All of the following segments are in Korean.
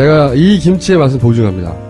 제가 이 김치의 맛을 보증합니다.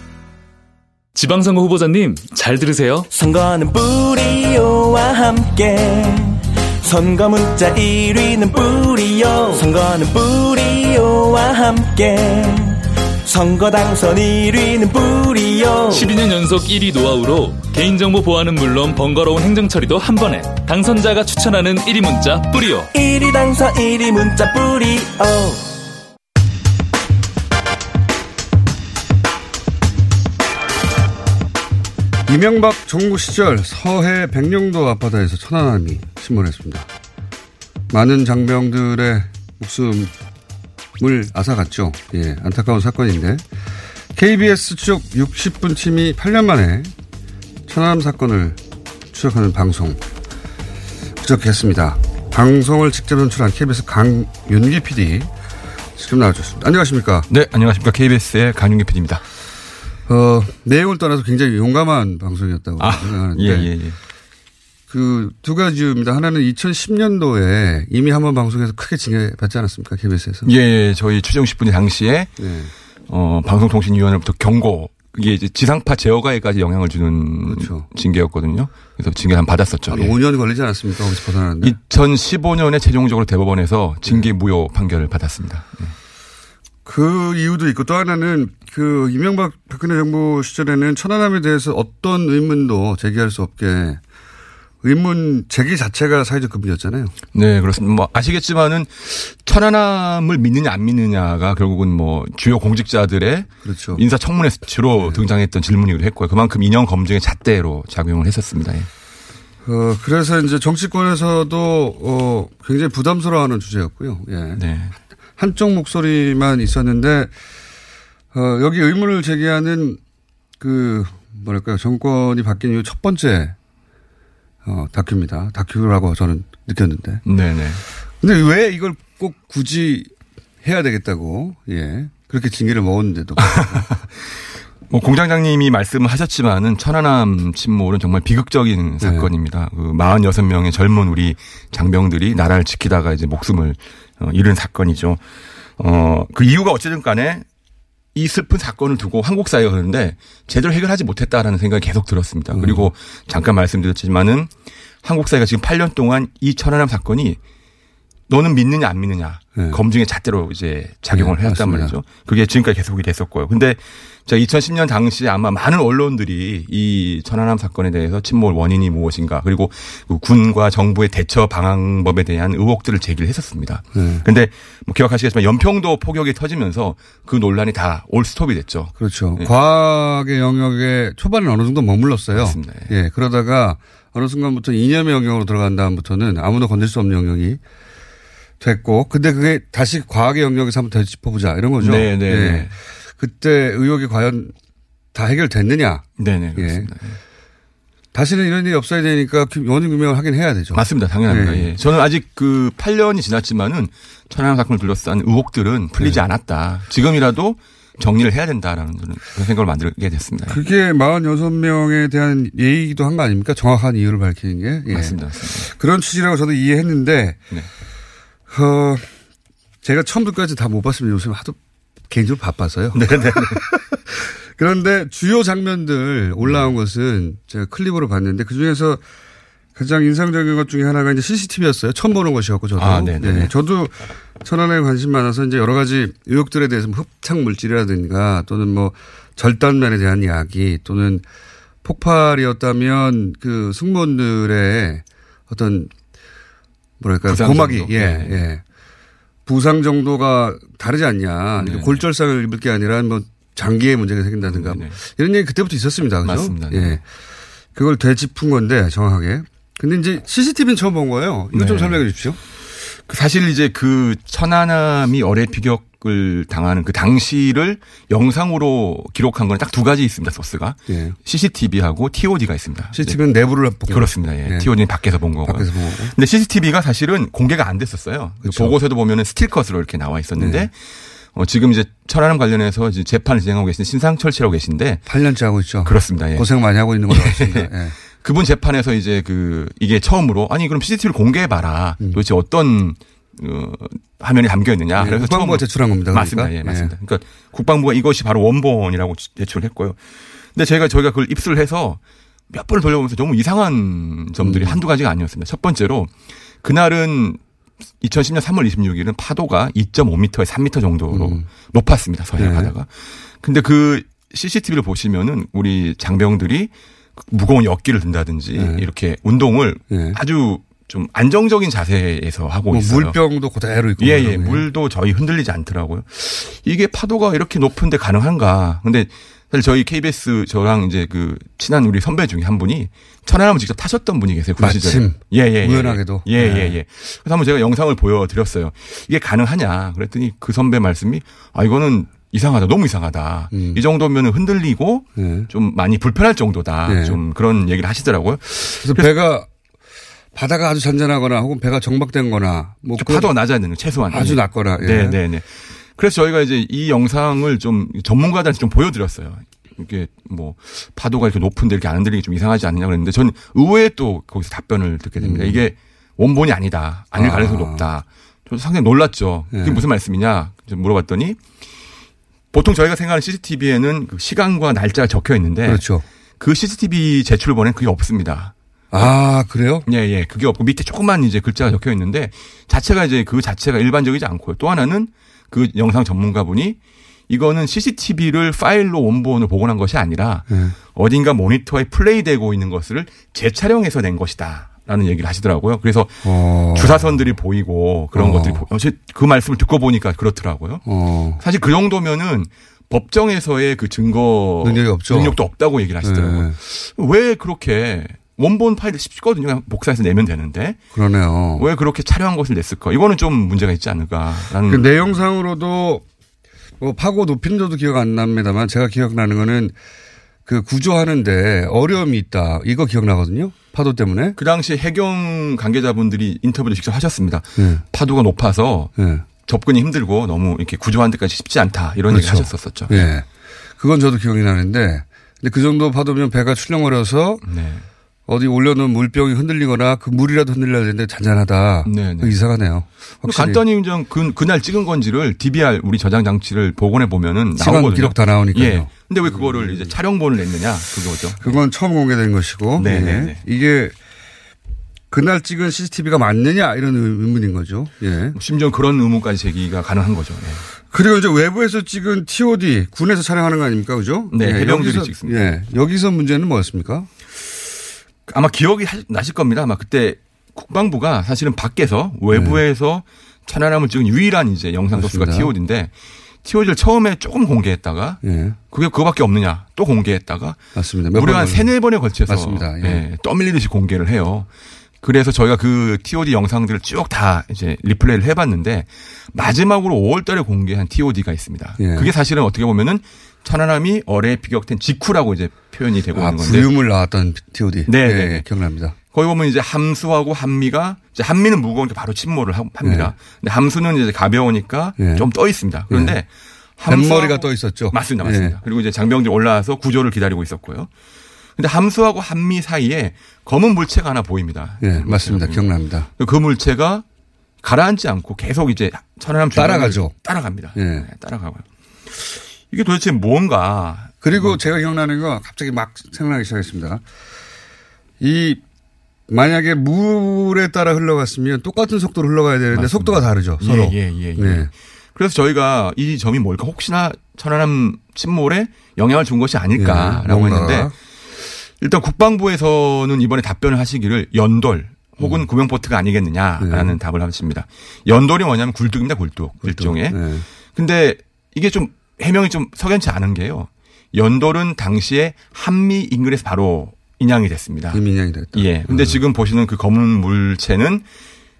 지방선거 후보자님 잘 들으세요. 선거는 뿌리오와 함께. 선거 문자 1위는 뿌리오. 선거는 뿌리오와 함께. 선거 당선 1위는 뿌리오. 12년 연속 1위 노하우로 개인정보 보안은 물론 번거로운 행정처리도 한 번에. 당선자가 추천하는 1위 문자 뿌리오. 1위 당선 1위 문자 뿌리오 이명박 정부 시절 서해 백령도 앞바다에서 천안함이 침몰했습니다. 많은 장병들의 목숨을 앗아갔죠. 예, 안타까운 사건인데 KBS 추적 60분 팀이 8년 만에 천안함 사건을 추적하는 방송 그저께 했습니다. 방송을 직접 연출한 KBS 강윤기 PD 지금 나와주셨습니다. 안녕하십니까? 네, 안녕하십니까. KBS의 강윤기 PD입니다. 어, 내용을 떠나서 굉장히 용감한 방송이었다고 아, 생각하는데. 예, 예, 예. 그두 가지입니다. 하나는 2010년도에 이미 한번 방송에서 크게 징계받지 않았습니까? KBS에서. 예, 예. 저희 추정 10분이 당시에 네. 어, 방송통신위원회부터 경고 이게 이제 지상파 제어가에까지 영향을 주는 그렇죠. 징계였거든요. 그래서 징계 한 받았었죠. 한 예. 5년 걸리지 않았습니까? 거기서 벗어나는데. 2015년에 최종적으로 대법원에서 징계 무효 판결을 받았습니다. 예. 그 이유도 있고 또 하나는 그 이명박 박근혜 정부 시절에는 천안함에 대해서 어떤 의문도 제기할 수 없게 의문 제기 자체가 사회적 금지였잖아요. 네, 그렇습니다. 뭐 아시겠지만은 천안함을 믿느냐 안 믿느냐가 결국은 뭐 주요 공직자들의 그렇죠. 인사 청문회 주로 등장했던 질문이기도 했고요. 그만큼 인형 검증의 잣대로 작용을 했었습니다. 예. 어, 그래서 이제 정치권에서도 어, 굉장히 부담스러워하는 주제였고요. 예. 네. 한쪽 목소리만 있었는데 어, 여기 의문을 제기하는 그 뭐랄까요 정권이 바뀐 이후 첫 번째 어, 다큐입니다. 다큐라고 저는 느꼈는데. 네네. 근데 왜 이걸 꼭 굳이 해야 되겠다고 예 그렇게 징계를 먹었는데도 뭐 공장장님이 말씀하셨지만은 천안함 침몰은 정말 비극적인 사건입니다. 그 46명의 젊은 우리 장병들이 나라를 지키다가 이제 목숨을 어, 잃은 사건이죠. 어, 그 이유가 어쨌든 간에 이 슬픈 사건을 두고 한국 사회가 그런데 제대로 해결하지 못했다라는 생각이 계속 들었습니다. 그리고 잠깐 말씀드렸지만은 한국 사회가 지금 8년 동안 이 천안함 사건이 너는 믿느냐 안 믿느냐 검증의 잣대로 이제 작용을 네, 해왔단 맞습니다. 말이죠. 그게 지금까지 계속이 됐었고요. 근데 자 2010년 당시에 아마 많은 언론들이 이 천안함 사건에 대해서 침몰 원인이 무엇인가 그리고 그 군과 정부의 대처 방향법에 대한 의혹들을 제기를 했었습니다. 네. 근데 뭐 기억하시겠지만 연평도 폭격이 터지면서 그 논란이 다 올 스톱이 됐죠. 그렇죠. 예. 과학의 영역에 초반에 어느 정도 머물렀어요. 맞습니다. 예. 그러다가 어느 순간부터 이념의 영역으로 들어간 다음부터는 아무도 건들 수 없는 영역이 됐고, 근데 그게 다시 과학의 영역에서 한번 더 짚어보자 이런 거죠. 네, 네, 예. 네. 그때 의혹이 과연 다 해결됐느냐? 네네 예. 그렇습니다. 다시는 이런 일이 없어야 되니까 원인 규명을 하긴 해야 되죠. 맞습니다. 당연합니다. 네. 예. 저는 아직 그 8년이 지났지만은 천안함 사건을 둘러싼 의혹들은 풀리지 네. 않았다. 지금이라도 정리를 해야 된다라는 저는 그런 생각을 만들게 됐습니다. 그게 46명에 대한 예의이기도 한 거 아닙니까? 정확한 이유를 밝히는 게. 예. 맞습니다. 맞습니다. 그런 취지라고 저도 이해했는데, 네. 어, 제가 처음부터까지 다 못 봤습니다. 요즘 하도 개인적으로 바빠서요. 네네. 그런데 주요 장면들 올라온 것은 제가 클립으로 봤는데 그 중에서 가장 인상적인 것 중에 하나가 이제 CCTV였어요. 처음 보는 것이었고 저도. 아. 네, 저도 천안에 관심 많아서 이제 여러 가지 의혹들에 대해서 뭐 흡착 물질이라든가 또는 뭐 절단면에 대한 이야기 또는 폭발이었다면 그 승무원들의 어떤 뭐랄까 고막이. 예, 네. 예. 부상 정도가 다르지 않냐. 골절상을 입을 게 아니라 뭐 장기에 문제가 생긴다든가 뭐 이런 얘기 그때부터 있었습니다. 그죠? 맞습니다. 네. 예. 그걸 되짚은 건데 정확하게. 근데 이제 CCTV는 처음 본 거예요. 이거 좀 네. 설명해 주십시오. 그 사실 이제 그 천안함이 어뢰 피격을 당하는 그 당시를 영상으로 기록한 건 딱 두 가지 있습니다. 소스가 예. CCTV하고 TOD가 있습니다. CCTV는 내부를 보고 그렇습니다. 예. 예. TOD는 밖에서 본 거고. 밖에서 본 거고. 근데 CCTV가 사실은 공개가 안 됐었어요. 그 그렇죠. 보고서도 보면은 스틸컷으로 이렇게 나와 있었는데 네. 어, 지금 이제 천안함 관련해서 이제 재판을 진행하고 계신 신상철 씨라고 계신데 8년째 하고 있죠. 그렇습니다. 예. 고생 많이 하고 있는 걸로 알습니다. 예. 그분 재판에서 이제 그 이게 처음으로 아니 그럼 CCTV를 공개해 봐라. 도대체 어떤 어, 화면이 담겨 있느냐. 음. 네, 국방부가 제출한 겁니다. 맞습니다. 그러니까. 예, 맞습니다. 그러니까 국방부가 이것이 바로 원본이라고 제출을 했고요. 근데 저희가 저희가 그걸 입수를 해서 몇 번을 돌려보면서 너무 이상한 점들이 음. 한두 가지가 아니었습니다. 첫 번째로 그날은 2010년 3월 26일은 파도가 2.5m에서 3m 정도로 높았습니다. 서해 네. 바다가. 근데 그 CCTV를 보시면은 우리 장병들이 무거운 역기를 든다든지 네. 이렇게 운동을 네. 아주 좀 안정적인 자세에서 하고 뭐 있어요. 물병도 그대로 있고. 예, 예. 물도 저희 흔들리지 않더라고요. 이게 파도가 이렇게 높은데 가능한가. 근데 사실 저희 KBS 저랑 이제 그 친한 우리 선배 중에 한 분이 천안함을 직접 타셨던 분이 계세요. 그 마침. 예, 예, 예. 우연하게도. 예, 예, 네. 예. 그래서 한번 제가 영상을 보여드렸어요. 이게 가능하냐. 그랬더니 그 선배 말씀이 아, 이거는 이상하다. 너무 이상하다. 음. 이 정도면 흔들리고 네. 좀 많이 불편할 정도다. 네. 좀 그런 얘기를 하시더라고요. 그래서 배가 바다가 아주 잔잔하거나 혹은 배가 정박된 거나 뭐 파도가 낮아야 되는 최소한. 아주 예. 낮거나. 예. 네, 네, 네. 그래서 저희가 이제 이 영상을 좀 전문가들한테 좀 보여드렸어요. 이게 뭐 파도가 이렇게 높은데 이렇게 안 흔들리기 좀 이상하지 않느냐 그랬는데 저는 의외에 또 거기서 답변을 듣게 됩니다. 음. 이게 원본이 아니다. 아닐 아. 가능성이 높다. 저도 상당히 놀랐죠. 그게 네. 무슨 말씀이냐 좀 물어봤더니 보통 저희가 생각하는 CCTV에는 그 시간과 날짜가 적혀 있는데 그렇죠. 그 CCTV 제출 번엔 그게 없습니다. 아, 그래요? 예, 예. 그게 없고 밑에 조그만 이제 글자가 적혀 있는데 자체가 이제 그 자체가 일반적이지 않고요. 또 하나는 그 영상 전문가분이 이거는 CCTV를 파일로 원본을 복원한 것이 아니라 네. 어딘가 모니터에 플레이되고 있는 것을 재촬영해서 낸 것이다. 라는 얘기를 하시더라고요. 그래서 어. 주사선들이 보이고 그런 어. 것들이 보- 어, 제- 그 말씀을 듣고 보니까 그렇더라고요. 어. 사실 그 정도면은 법정에서의 그 증거 능력이 없죠. 능력도 없다고 얘기를 하시더라고요. 네. 왜 그렇게 원본 파일을 쉽거든요. 복사해서 내면 되는데 그러네요. 왜 그렇게 촬영한 것을 냈을까? 이거는 좀 문제가 있지 않을까라는. 그 내용상으로도 뭐 파고 높이는 저도 기억 안 납니다만 제가 기억나는 거는 그 구조하는데 어려움이 있다. 이거 기억나거든요. 파도 때문에. 그 당시 해경 관계자분들이 인터뷰를 직접 하셨습니다. 네. 파도가 높아서 네. 접근이 힘들고 너무 이렇게 구조하는 데까지 쉽지 않다 이런 얘기 그렇죠. 하셨었죠. 예. 그건 저도 기억이 나는데 근데 그 정도 파도면 배가 출렁거려서 네. 어디 올려놓은 물병이 흔들리거나 그 물이라도 흔들려야 되는데 잔잔하다. 네, 네. 그거 이상하네요. 간단히 그냥 그, 그날 찍은 건지를 DVR 우리 저장 장치를 복원해 보면은 나오거든요. 기록 다 나오니까요. 예. 근데 왜 그거를 이제 촬영본을 냈느냐 그거죠. 그건 처음 공개된 것이고 네, 예. 네, 네. 이게 그날 찍은 CCTV가 맞느냐 이런 의문인 거죠. 예. 심지어 그런 의문까지 제기가 가능한 거죠. 예. 그리고 이제 외부에서 찍은 TOD 군에서 촬영하는 거 아닙니까, 그죠? 네, 예, 해병들이 여기서, 찍습니다. 예, 여기서 문제는 뭐였습니까? 아마 기억이 하- 나실 겁니다. 아마 그때 국방부가 사실은 밖에서 외부에서 천안함을 찍은 유일한 이제 영상 소스가 네. TOD인데 TOD를 처음에 조금 공개했다가 예, 그게 그거밖에 없느냐 또 공개했다가 맞습니다. 몇 무려 번한 세네 번에 걸쳐서 맞습니다. 예. 예, 떠밀리듯이 공개를 해요. 그래서 저희가 그 TOD 영상들을 쭉 다 이제 리플레이를 해봤는데 마지막으로 5월달에 공개한 TOD가 있습니다. 예. 그게 사실은 어떻게 보면은 천안함이 어뢰에 비격된 직후라고 이제 표현이 되고 아, 있는 건데 구유물 나왔던 TOD. 네, 예, 네. 예, 기억납니다. 거기 보면 이제 함수하고 함미가 이제 함미는 무거우니까 바로 침몰을 하- 합니다. 근데 함수는 이제 가벼우니까 예. 좀떠 있습니다. 그런데 예. 함수하고- 뱃머리가 떠 있었죠. 맞습니다, 맞습니다. 예. 그리고 이제 장병들이 올라와서 구조를 기다리고 있었고요. 근데 함수하고 함미 사이에 검은 물체가 하나 보입니다. 예, 맞습니다. 기억납니다. 그 물체가 가라앉지 않고 계속 이제 천안함 따라가죠. 따라갑니다. 예. 네, 따라가고요. 이게 도대체 뭔가 그리고 제가 기억나는 거 갑자기 막 생각나기 시작했습니다. 이 만약에 물에 따라 흘러갔으면 똑같은 속도로 흘러가야 되는데 속도가 다르죠. 서로. 예, 예, 예. 네. 그래서 저희가 이 점이 뭘까 혹시나 천안함 침몰에 영향을 준 것이 예, 아닐까라고 뭔가. 했는데 일단 국방부에서는 이번에 답변을 하시기를 연돌 혹은 구명보트가 아니겠느냐라는 답을 하십니다. 연돌이 뭐냐면 굴뚝입니다, 굴뚝. 일종의. 네. 근데 이게 좀 해명이 좀 석연치 않은 게요. 연돌은 당시에 한미 인근에서 바로 인양이 됐습니다. 인양이 됐다. 음. 예. 근데 지금 보시는 그 검은 물체는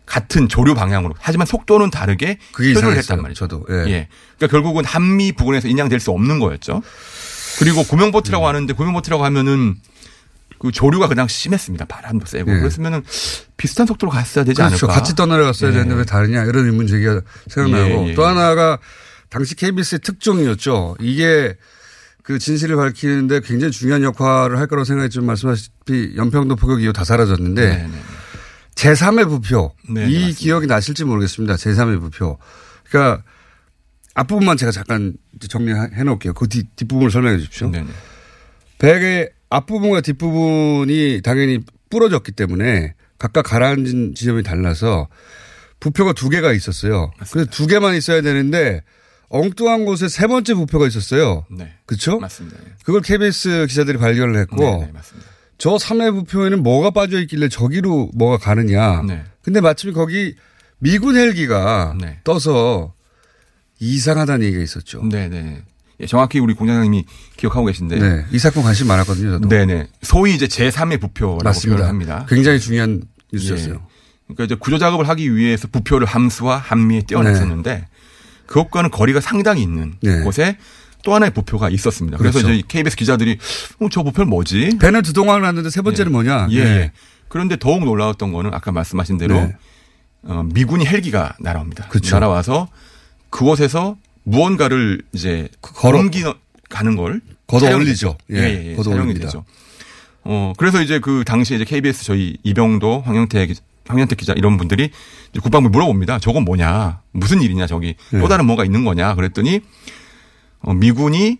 같은 조류 방향으로 하지만 속도는 다르게 표류를. 했단 말이죠. 저도. 예. 예. 그러니까 결국은 한미 부근에서 인양될 수 없는 거였죠. 그리고 음. 구명보트라고 하는데 구명보트라고 하면은 그 조류가 그냥 심했습니다. 바람도 세고. 예. 그랬으면은 비슷한 속도로 갔어야 되지 그렇죠. 않을까. 같이 떠내려갔어야 예. 되는데 왜 다르냐 이런 의문 제기가 생각나고 예, 예, 또 예. 하나가 당시 KBS의 특종이었죠. 이게 그 진실을 밝히는데 굉장히 중요한 역할을 할 거라고 생각했지만 말씀하셨다시피 연평도 포격 이후 다 사라졌는데 네, 네. 제3의 부표 네, 이 맞습니다. 기억이 나실지 모르겠습니다. 제3의 부표. 그러니까 앞부분만 제가 잠깐 정리해 놓을게요. 그 뒤, 뒷부분을 설명해 주십시오. 네, 네. 배의 앞부분과 뒷부분이 당연히 부러졌기 때문에 각각 가라앉은 지점이 달라서 부표가 두 개가 있었어요. 그래서 두 개만 있어야 되는데 엉뚱한 곳에 세 번째 부표가 있었어요. 네. 그렇죠? 맞습니다. 예. 그걸 KBS 기자들이 발견을 했고 네, 네, 맞습니다. 저 3회 부표에는 뭐가 빠져 있길래 저기로 뭐가 가느냐. 네. 근데 마침 거기 미군 헬기가 네. 떠서 이상하다는 얘기가 있었죠. 네, 네. 예, 정확히 우리 공장장님이 기억하고 계신데. 네. 이 사건 관심 많았거든요. 저도. 네, 네. 소위 이제 제3의 부표라고 맞습니다. 합니다. 굉장히 중요한 뉴스였어요. 예. 그러니까 이제 구조 작업을 하기 위해서 부표를 함수와 함미에 띄워놨었는데 그것과는 거리가 상당히 있는 네. 곳에 또 하나의 부표가 있었습니다. 그래서 그렇죠. 이제 KBS 기자들이 어, 저 부표는 뭐지? 배는 두 동강을 났는데 세 번째는 뭐냐? 예, 네. 예. 그런데 더욱 놀라웠던 거는 아까 말씀하신 대로 네. 어, 미군이 헬기가 날아옵니다. 그쵸. 날아와서 그곳에서 무언가를 이제 걸어- 옮기 가는 걸 걷어 올리죠. 예, 예, 예, 예. 걷어 올립니다. 되죠. 어, 그래서 이제 그 당시에 이제 KBS 저희 이병도 황영태 기- 황영태 기자 이런 분들이 국방부 물어봅니다. 저건 뭐냐? 무슨 일이냐? 저기 네. 또 다른 뭔가 있는 거냐? 그랬더니 어, 미군이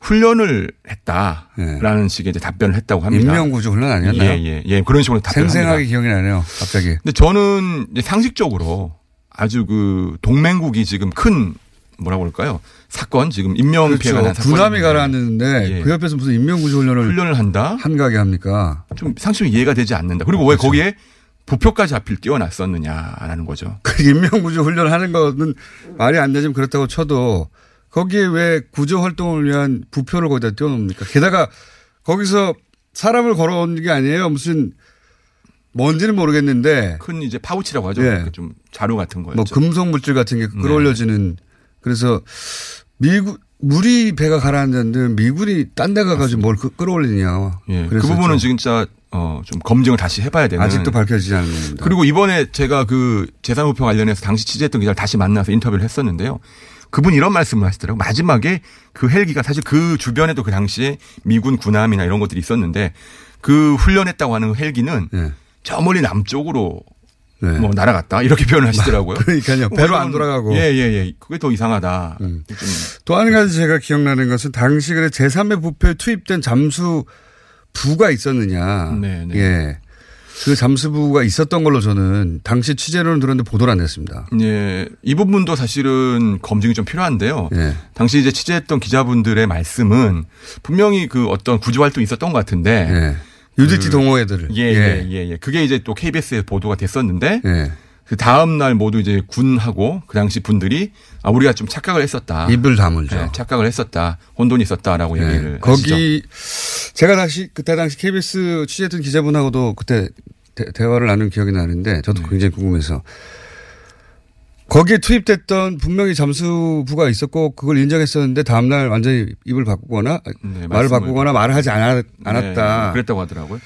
훈련을 했다라는 식의 이제 답변을 했다고 합니다. 네. 인명구조 훈련 아니었나요? 예, 예, 예. 그런 식으로 답변을 생생하게 합니다. 기억이 나네요. 갑자기. 근데 저는 이제 상식적으로 아주 그 동맹국이 지금 큰 뭐라고 그럴까요? 사건 지금 인명 피해가 난 사건. 군함이 그렇죠. 가라앉는데 예. 그 옆에서 무슨 인명 구조 훈련을 훈련을 한다? 한가게 합니까? 좀 상식적으로 이해가 되지 않는다. 그리고 왜 거기에 부표까지 하필 띄워놨었느냐라는 거죠. 그 인명구조 훈련을 하는 거는 말이 안 되지만 그렇다고 쳐도 거기에 왜 구조 활동을 위한 부표를 거기다 띄워놓습니까? 게다가 거기서 사람을 걸어온 게 아니에요. 무슨 뭔지는 모르겠는데 큰 이제 파우치라고 하죠. 예. 그좀 자루 같은 거였죠. 뭐 금속 물질 같은 게 네. 끌어올려지는 그래서 미국 우리 배가 가라앉았는데 미군이 딴 데 가가지고 뭘 끄- 끌어올리냐. 예. 그. 부분은 진짜 어, 좀 검증을 다시 해봐야 되는. 아직도 밝혀지지 않은 겁니다. 그리고 이번에 제가 그 제3부표 관련해서 당시 취재했던 기자를 다시 만나서 인터뷰를 했었는데요. 그분이 이런 말씀을 하시더라고요. 마지막에 그 헬기가 사실 그 주변에도 그 당시에 미군 군함이나 이런 것들이 있었는데 그 훈련했다고 하는 헬기는 예. 저 멀리 남쪽으로 네. 뭐 날아갔다 이렇게 표현을 하시더라고요. 그러니까요. 배로 안 돌아가고. 음. 예예 예. 그게 더 이상하다. 좀또한 가지 제가 기억나는 것은 당시 그래 제3의 부표에 투입된 잠수 부가 있었느냐. 네, 네. 예. 그 잠수부가 있었던 걸로 저는 당시 취재로는 들었는데 보도를 안 했습니다. 예, 이 부분도 사실은 검증이 좀 필요한데요. 예. 당시 이제 취재했던 기자분들의 말씀은 분명히 그 어떤 구조 활동이 있었던 것 같은데. 예. UDT 그- 동호회들. 예, 예, 예, 예. 그게 이제 또 KBS에 보도가 됐었는데. 예. 그 다음 날 모두 이제 군하고 그 당시 분들이 아, 우리가 좀 착각을 했었다. 입을 다물죠. 예, 착각을 했었다. 혼돈이 있었다라고 예. 얘기를. 하시죠. 거기 제가 다시 그때 당시 KBS 취재했던 기자분하고도 그때 대, 화를 나눈 기억이 나는데 저도 네. 굉장히 궁금해서 거기에 투입됐던 분명히 잠수부가 있었고 그걸 인정했었는데 다음날 완전히 입을 바꾸거나 네, 말을 바꾸거나 말을 하지 않았, 않았다. 네, 그랬다고 하더라고요.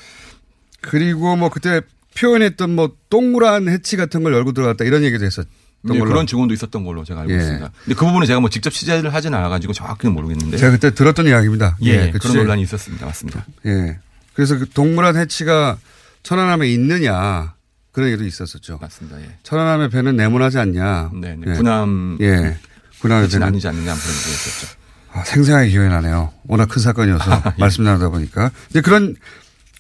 그리고 뭐 그때 표현했던 뭐 동그란 해치 같은 걸 열고 들어갔다 이런 얘기도 했었던 네. 그런 증언도 있었던 걸로 제가 알고 예. 있습니다. 근데 그 부분은 제가 뭐 직접 취재를 하진 않아가지고 정확히는 모르겠는데. 제가 그때 들었던 이야기입니다. 예, 그 그런 논란이 있었습니다. 맞습니다. 예. 그래서 그 동그란 해치가 천안함에 있느냐 그런 얘기도 있었었죠. 맞습니다. 예. 천안함의 배는 네모나지 않냐. 네, 네. 예. 군함 예. 군함의 배는 아니지 않느냐 그런 얘기 있었죠. 아, 생생하게 기억이 나네요. 워낙 큰 사건이어서 예. 말씀 나누다 보니까. 이제 그런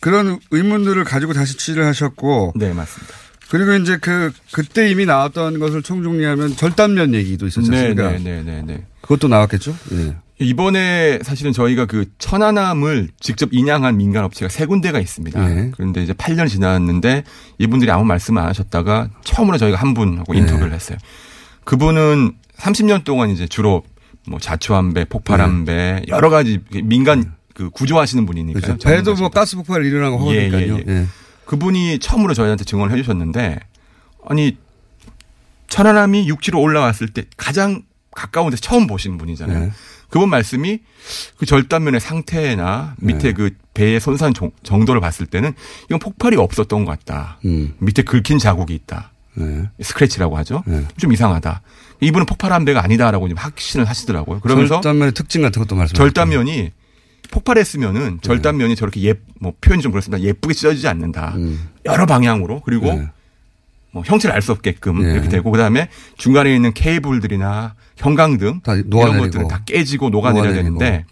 그런 의문들을 가지고 다시 취재를 하셨고. 네, 맞습니다. 그리고 이제 그 그때 이미 나왔던 것을 총정리하면 절단면 얘기도 있었지 네? 네, 네, 네, 네. 그것도 나왔겠죠. 예. 이번에 사실은 저희가 그 천안함을 직접 인양한 민간 업체가 세 군데가 있습니다. 네. 그런데 이제 8년 지났는데 이분들이 아무 말씀 안 하셨다가 처음으로 저희가 한 분하고 네. 인터뷰를 했어요. 그분은 30년 동안 이제 주로 뭐 자초함배, 폭발함배 여러 가지 민간 그 구조하시는 분이니까. 네. 그렇죠. 배도 뭐 가스 폭발 일어나고 예, 하니까요. 예, 예. 그분이 처음으로 저희한테 증언을 해주셨는데 아니 천안함이 육지로 올라왔을 때 가장 가까운 데서 처음 보신 분이잖아요. 네. 그분 말씀이 그 절단면의 상태나 밑에 네. 그 배의 손상 정- 정도를 봤을 때는 이건 폭발이 없었던 것 같다. 음. 밑에 긁힌 자국이 있다. 네. 스크래치라고 하죠. 네. 좀 이상하다. 이분은 폭발한 배가 아니다라고 좀 확신을 하시더라고요. 그러면서 절단면의 특징 같은 것도 말씀. 절단면이 폭발했으면은 절단면이 저렇게 예, 뭐 표현이 좀 그렇습니다. 예쁘게 찢어지지 않는다. 음. 여러 방향으로 그리고 네. 뭐 형체를 알 수 없게끔 네. 이렇게 되고 그다음에 중간에 있는 케이블들이나 형광등 다 이런. 것들은 다 깨지고 녹아내려야. 되는데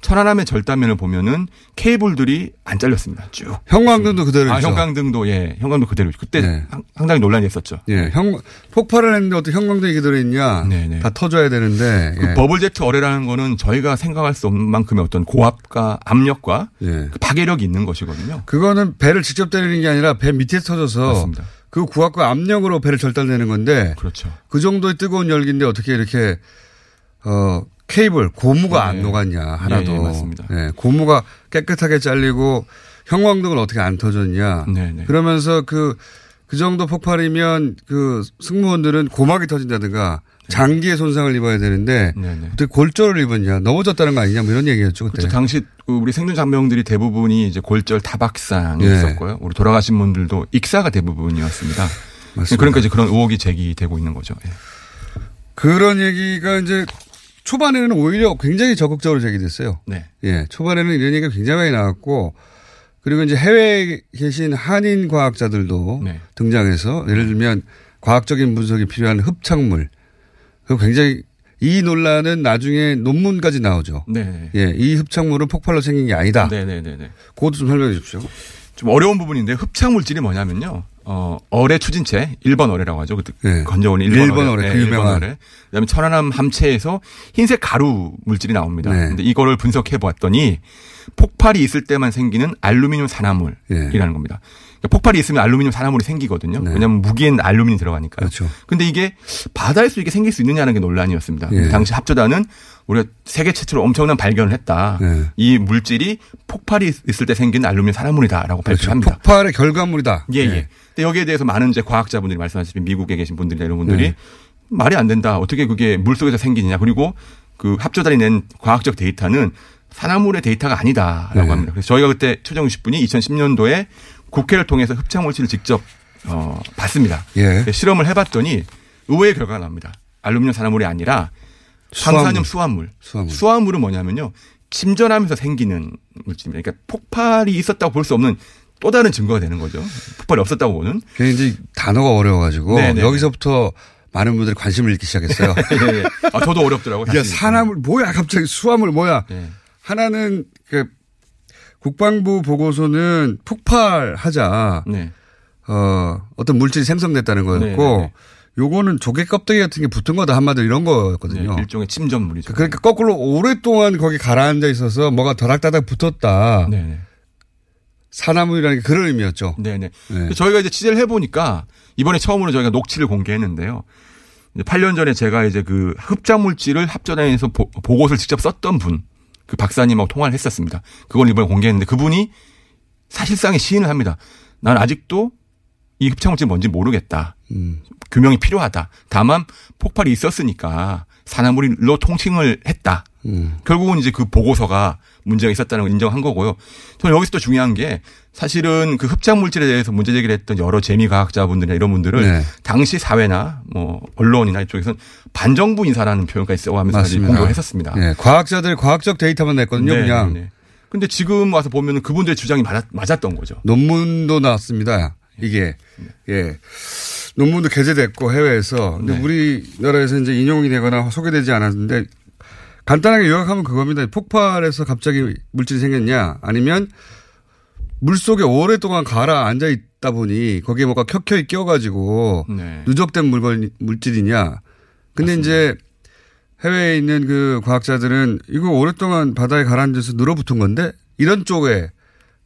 천안함의 절단면을 보면은 케이블들이 안 잘렸습니다. 쭉. 형광등도 그대로 아, 있죠. 형광등도 예, 형광등 그대로 있죠. 그때 네. 상- 상당히 논란이 있었죠. 예, 형 폭발을 했는데 어떻게 형광등이 그대로 있냐? 네, 네. 다 터져야 되는데. 그 예. 버블 제트 어뢰라는 거는 저희가 생각할 수 없는 만큼의 어떤 고압과 압력과 예. 그 파괴력이 있는 것이거든요. 그거는 배를 직접 때리는 게 아니라 배 밑에 터져서 맞습니다. 그 구압과 압력으로 배를 절단내는 건데 그렇죠. 그 정도의 뜨거운 열기인데 어떻게 이렇게 어 케이블 고무가 안 네. 녹았냐 하나도 예, 예, 맞습니다. 예, 고무가 깨끗하게 잘리고 형광등은 어떻게 안 터졌냐 네, 네. 그러면서 그그 정도 폭발이면 그 승무원들은 고막이 터진다든가 장기에 손상을 입어야 되는데 네, 네. 어떻게 골절을 입었냐 넘어졌다는 거 아니냐 뭐 이런 얘기였죠 그때 그렇죠. 당시 그 우리 생존 장병들이 대부분이 이제 골절 타박상이 예. 있었고요. 우리 돌아가신 분들도 익사가 대부분이었습니다. 맞습니다. 그러니까 이제 그런 의혹이 제기되고 있는 거죠. 예. 그런 얘기가 이제 초반에는 오히려 굉장히 적극적으로 제기됐어요. 네. 예, 초반에는 이런 얘기가 굉장히 많이 나왔고 그리고 이제 해외에 계신 한인 과학자들도 네. 등장해서 예를 들면 과학적인 분석이 필요한 흡착물 그 굉장히 이 논란은 나중에 논문까지 나오죠. 네. 예, 이 흡착물은 폭발로 생긴 게 아니다. 네, 네, 네, 네. 그것도 좀 설명해 주십시오. 좀 어려운 부분인데 흡착 물질이 뭐냐면요. 어, 어뢰 추진체 1번 어뢰라고 하죠. 그때 네. 건져오는 1번, 일본 어뢰, 그 네, 유명한. 일본 어뢰. 그 다음에 천안함 함체에서 흰색 가루 물질이 나옵니다. 네. 근데 이거를 분석해 보았더니 폭발이 있을 때만 생기는 알루미늄 산화물이라는 예. 겁니다. 그러니까 폭발이 있으면 알루미늄 산화물이 생기거든요. 네. 왜냐하면 무기엔 알루미늄이 들어가니까요. 그렇죠. 근데 이게 바다에서 이게 생길 수 있느냐는 게 논란이었습니다. 예. 당시 합조단은 우리가 세계 최초로 엄청난 발견을 했다. 네. 이 물질이 폭발이 있을 때 생기는 알루미늄 산화물이다라고 그렇죠. 발표합니다. 폭발의 결과물이다. 예, 예. 근데 여기에 대해서 많은 이제 과학자분들이 말씀하시는 미국에 계신 분들이나 이런 분들이 네. 말이 안 된다. 어떻게 그게 물 속에서 생기느냐. 그리고 그 합조단이 낸 과학적 데이터는 산화물의 데이터가 아니다라고 네. 합니다. 그래서 저희가 그때 최정 60분이 2010년도에 국회를 통해서 흡착 물질을 직접 어, 봤습니다. 예. 실험을 해봤더니 의외의 결과가 나옵니다. 알루미늄 산화물이 아니라 수화물. 방사능 수화물. 수화물. 수화물 은 뭐냐면요. 침전하면서 생기는 물질입니다. 그러니까 폭발이 있었다고 볼 수 없는 또 다른 증거가 되는 거죠. 폭발이 없었다고 보는. 이제 단어가 어려워가지고 네, 네. 여기서부터 많은 분들이 관심을 잃기 시작했어요. 예, 예. 아, 저도 어렵더라고요. 야. 산화물 뭐야 갑자기 수화물 뭐야? 예. 하나는 그 국방부 보고서는 폭발하자 네. 어 어떤 물질이 생성됐다는 거였고 네, 네, 네. 요거는 조개 껍데기 같은 게 붙은 거다 한마디로 이런 네, 거였거든요. 일종의 침전물이죠. 그러니까 거꾸로 오랫동안 거기 가라앉아 있어서 뭐가 더락다닥 붙었다. 네, 네. 산화물이라는 게 그런 의미였죠. 네, 네. 네. 저희가 이제 취재를 해보니까 이번에 처음으로 저희가 녹취를 공개했는데요. 이제 8년 전에 제가 이제 그 흡착 물질을 합전해서 보- 보고서를 직접 썼던 분, 그 박사님하고 통화를 했었습니다. 그걸 이번에 공개했는데 그분이 사실상의 시인을 합니다. 난 아직도 이 흡착물질이 뭔지 모르겠다. 음. 규명이 필요하다. 다만 폭발이 있었으니까 산화물로 통칭을 했다. 음. 결국은 이제 그 보고서가 문제가 있었다는 걸 인정한 거고요. 저는 여기서 또 중요한 게 사실은 그 흡착 물질에 대해서 문제 제기를 했던 여러 재미 과학자분들이나 이런 분들은 네. 당시 사회나 뭐 언론이나 이쪽에서는 반정부 인사라는 표현까지 써가면서 사실 맞습니다. 공격을 했었습니다. 예, 과학자들 과학적 데이터만 냈거든요. 네, 그냥 네, 네. 근데 지금 와서 보면은 그분들의 주장이 맞았, 맞았던 거죠. 논문도 나왔습니다. 이게 예 논문도 게재됐고 해외에서 근데 네. 우리나라에서 이제 인용이 되거나 소개되지 않았는데 간단하게 요약하면 그겁니다. 폭발해서 갑자기 물질이 생겼냐 아니면 물 속에 오랫동안 가라앉아 있다 보니 거기에 뭐가 켜켜이 끼어가지고 네. 누적된 물건 물질이냐. 근데 이제 해외에 있는 그 과학자들은 이거 오랫동안 바다에 가라앉아서 늘어붙은 건데 이런 쪽에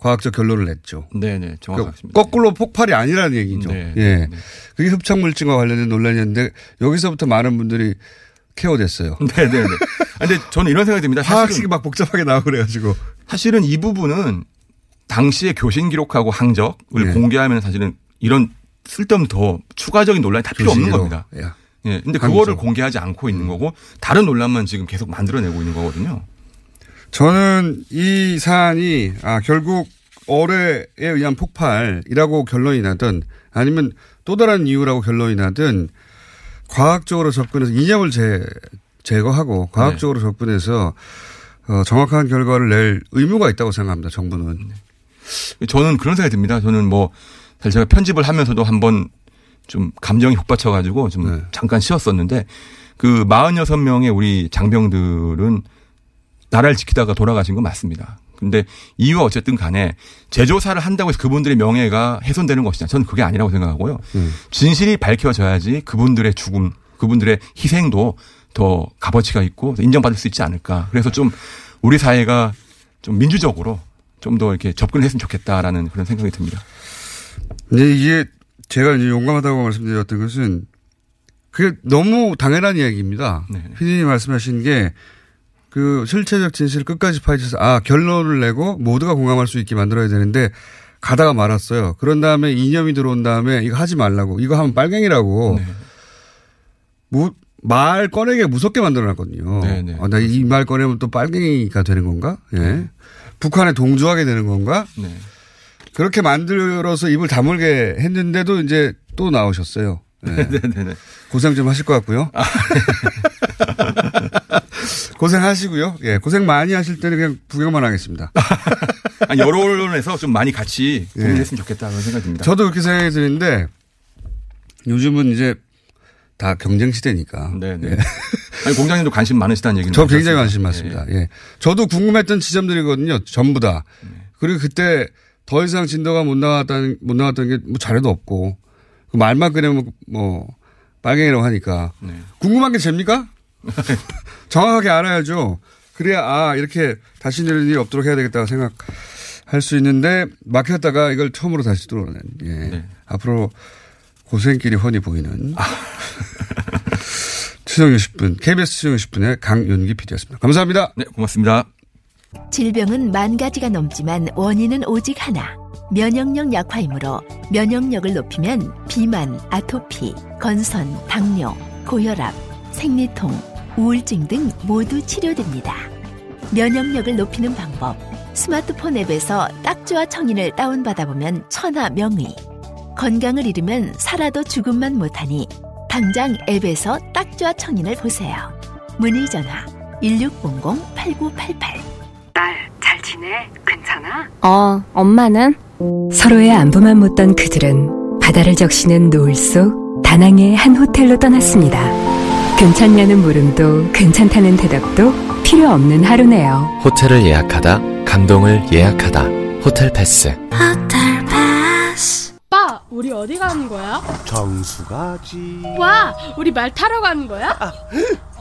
과학적 결론을 냈죠. 네네 그러니까 정확하십니다. 거꾸로 폭발이 아니라는 얘기죠. 네, 예. 네, 네. 그게 흡착물질과 관련된 논란이었는데 여기서부터 많은 분들이 케어됐어요. 네네네. 근데 저는 이런 생각이 듭니다. 화학식이 막 복잡하게 나오고 그래가지고. 사실은 이 부분은 당시의 교신 기록하고 항적을 네. 공개하면 사실은 이런 쓸데없는 더 추가적인 논란이 다 필요 없는. 겁니다. 야. 예. 근데 항적. 그거를 공개하지 않고 있는 거고 다른 논란만 지금 계속 만들어내고 있는 거거든요. 저는 이 사안이 아 결국 어뢰에 의한 폭발이라고 결론이 나든 아니면 또 다른 이유라고 결론이 나든 과학적으로 접근해서 이념을 제, 제거하고 과학적으로 네. 접근해서 어, 정확한 결과를 낼 의무가 있다고 생각합니다. 정부는. 저는 그런 생각이 듭니다. 저는 뭐 사실 제가 편집을 하면서도 한번 좀 감정이 훅 받쳐 가지고 좀 네. 잠깐 쉬었었는데 그 46명의 우리 장병들은 나라를 지키다가 돌아가신 건 맞습니다. 근데 이유가 어쨌든 간에 제조사를 한다고 해서 그분들의 명예가 훼손되는 것이냐. 저는 그게 아니라고 생각하고요. 음. 진실이 밝혀져야지 그분들의 죽음, 그분들의 희생도 더 값어치가 있고 인정받을 수 있지 않을까. 그래서 좀 우리 사회가 좀 민주적으로 좀 더 이렇게 접근을 했으면 좋겠다라는 그런 생각이 듭니다. 근데 이게 제가 이제 용감하다고 말씀드렸던 것은 그게 너무 당연한 이야기입니다. 네. 피디님 말씀하신 게 그 실체적 진실을 끝까지 파헤쳐서 아 결론을 내고 모두가 공감할 수 있게 만들어야 되는데 가다가 말았어요. 그런 다음에 이념이 들어온 다음에 이거 하지 말라고 이거 하면 빨갱이라고 네. 무, 말 꺼내게 무섭게 만들어놨거든요. 네, 네. 나이 말 꺼내면 또 빨갱이가 되는 건가? 예. 북한에 동조하게 되는 건가? 네. 그렇게 만들어서 입을 다물게 했는데도 이제 또 나오셨어요. 예. 네네네. 고생 좀 하실 것 같고요. 고생하시고요. 예, 고생 많이 하실 때는 그냥 구경만 하겠습니다. 아니, 여러 언론에서 좀 많이 같이 예. 고민했으면 좋겠다 그런 생각이 듭니다. 저도 그렇게 생각이 드는데 요즘은 이제 다 경쟁 시대니까. 네네. 예. 아니, 공장님도 관심 많으시다는 얘기는 저 굉장히 관심. 많습니다. 예. 저도 궁금했던 지점들이거든요. 전부 다. 그리고 그때 더 이상 진도가 못 나왔다는, 못 나왔던 게 뭐 자료도 없고 그 말만 꺼내면 뭐 빨갱이라고 하니까 네. 궁금한 게 잽니까? 정확하게 알아야죠. 그래야 아 이렇게 다시 이런 일이 없도록 해야 되겠다고 생각할 수 있는데 막혔다가 이걸 처음으로 다시 뚫어낸. 예. 네. 앞으로 고생길이 훤히 보이는 추정 60분 KBS 추정 60분의 강윤기 PD였습니다. 감사합니다. 네, 고맙습니다. 질병은 만 가지가 넘지만 원인은 오직 하나. 면역력 약화이므로 면역력을 높이면 비만, 아토피, 건선, 당뇨, 고혈압, 생리통, 우울증 등 모두 치료됩니다. 면역력을 높이는 방법. 스마트폰 앱에서 딱지와 청인을 다운받아보면 천하 명의. 건강을 잃으면 살아도 죽음만 못하니 당장 앱에서 딱지와 청인을 보세요. 문의 전화 1600-8988 딸, 잘 지내? 괜찮아? 어, 엄마는? 서로의 안부만 묻던 그들은 바다를 적시는 노을 속 다낭의 한 호텔로 떠났습니다. 괜찮냐는 물음도 괜찮다는 대답도 필요 없는 하루네요. 호텔을 예약하다, 감동을 예약하다. 호텔 패스. 호텔 패스. 오빠, 우리 어디 가는 거야? 정수 가지. 와, 우리 말 타러 가는 거야?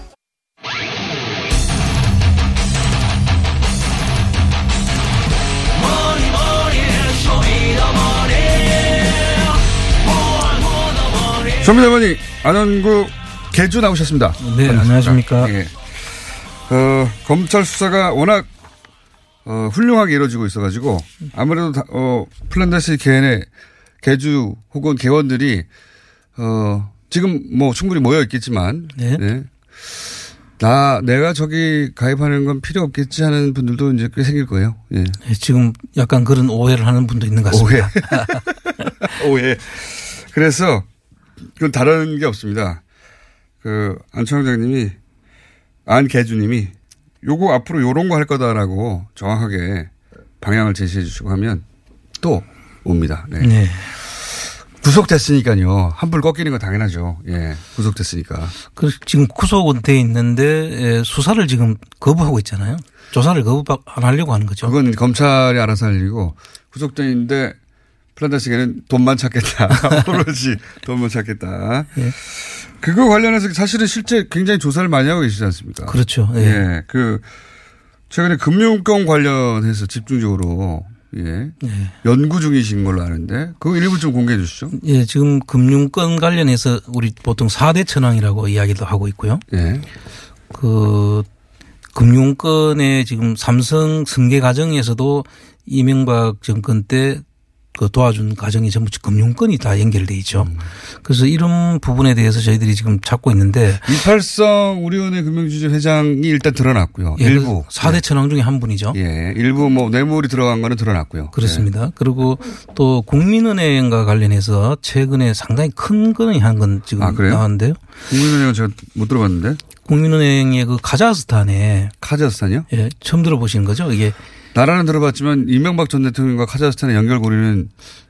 쇼미더머니 안원구 개주 나오셨습니다. 네, 안녕하십니까. 예. 어, 검찰 수사가 워낙 어, 훌륭하게 이루어지고 있어가지고 아무래도 다, 어, 플란다스 개인의 개주 혹은 개원들이 어, 지금 뭐 충분히 모여 있겠지만 네. 네. 나 내가 저기 가입하는 건 필요 없겠지 하는 분들도 이제 꽤 생길 거예요. 예. 네, 지금 약간 그런 오해를 하는 분도 있는 것 같습니다. 오해. 그래서 그건 다른 게 없습니다. 그 안청장님이 안개주님이 요거 앞으로 요런 거 할 거다라고 정확하게 방향을 제시해 주시고 하면 또 옵니다. 네. 네. 구속됐으니까요. 한불 꺾이는 거 당연하죠. 예. 구속됐으니까. 그 지금 구속은 돼 있는데 예, 수사를 지금 거부하고 있잖아요. 조사를 거부 안 하려고 하는 거죠. 그건 검찰이 알아서 할 일이고 구속돼 있는데 플란다스에는 돈만 찾겠다. 오로지 돈만 찾겠다. 예. 그거 관련해서 사실은 실제 굉장히 조사를 많이 하고 계시지 않습니까? 그렇죠. 예. 예. 그 최근에 금융권 관련해서 집중적으로 예. 연구 중이신 걸로 아는데 그 일부 좀 공개해 주시죠. 예, 지금 금융권 관련해서 우리 보통 4대 천왕이라고 이야기도 하고 있고요. 예. 그 금융권의 지금 삼성 승계 과정에서도 이명박 정권 때 그 도와준 과정이 전부 금융권이 다 연결돼 있죠. 그래서 이런 부분에 대해서 저희들이 지금 찾고 있는데 이팔성 우리은행 금융주주 회장이 일단 드러났고요. 예, 일부 4대 천왕 중에 한 분이죠. 예, 일부 뭐 뇌물이 들어간 거는 드러났고요. 그렇습니다. 그리고 또 국민은행과 관련해서 최근에 상당히 큰 건이 한 건 지금 아? 나왔는데요. 국민은행은 제가 못 들어봤는데. 국민은행의 그 카자흐스탄에 카자흐스탄이요? 예, 처음 들어보시는 거죠? 이게 나라는 들어봤지만 이명박 전 대통령과 카자흐스탄의 연결고리는